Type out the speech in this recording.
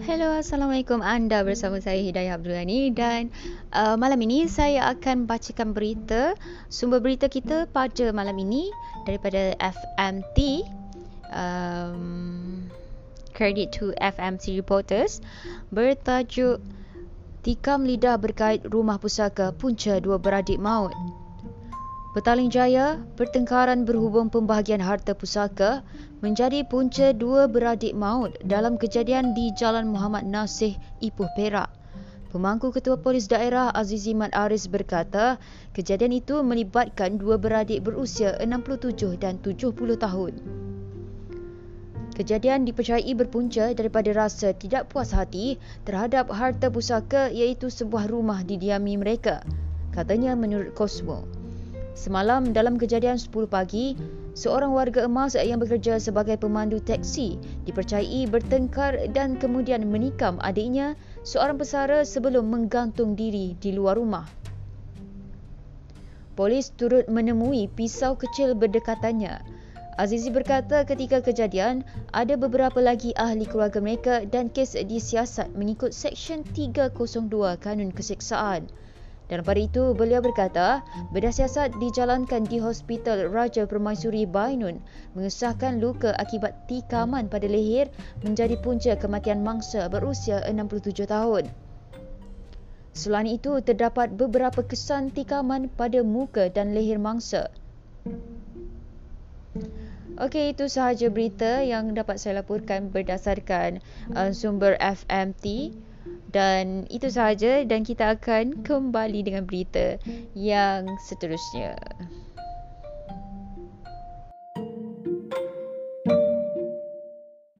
Hello, Assalamualaikum. Anda bersama saya Hidayah Abdul Ghani dan uh, malam ini saya akan bacakan berita. Sumber berita kita pada malam ini daripada FMT. Um, credit to FMT reporters. Bertajuk Tikam Lidah Berkait Rumah Pusaka Punca Dua Beradik Maut. Petaling Jaya, pertengkaran berhubung pembahagian harta pusaka menjadi punca dua beradik maut dalam kejadian di Jalan Muhammad Nasih, Ipoh Perak. Pemangku Ketua Polis Daerah Azizi Mat Aris berkata, kejadian itu melibatkan dua beradik berusia 67 dan 70 tahun. Kejadian dipercayai berpunca daripada rasa tidak puas hati terhadap harta pusaka iaitu sebuah rumah didiami mereka, katanya menurut Cosmo. Semalam dalam kejadian 10 pagi, seorang warga emas yang bekerja sebagai pemandu teksi dipercayai bertengkar dan kemudian menikam adiknya, seorang pesara sebelum menggantung diri di luar rumah. Polis turut menemui pisau kecil berdekatannya. Azizi berkata ketika kejadian, ada beberapa lagi ahli keluarga mereka dan kes disiasat mengikut Seksyen 302 Kanun Keseksaan. Dan pada itu, beliau berkata, bedah siasat dijalankan di Hospital Raja Permaisuri Bainun mengesahkan luka akibat tikaman pada leher menjadi punca kematian mangsa berusia 67 tahun. Selain itu, terdapat beberapa kesan tikaman pada muka dan leher mangsa. Okey, itu sahaja berita yang dapat saya laporkan berdasarkan uh, sumber FMT. Dan itu sahaja dan kita akan kembali dengan berita yang seterusnya.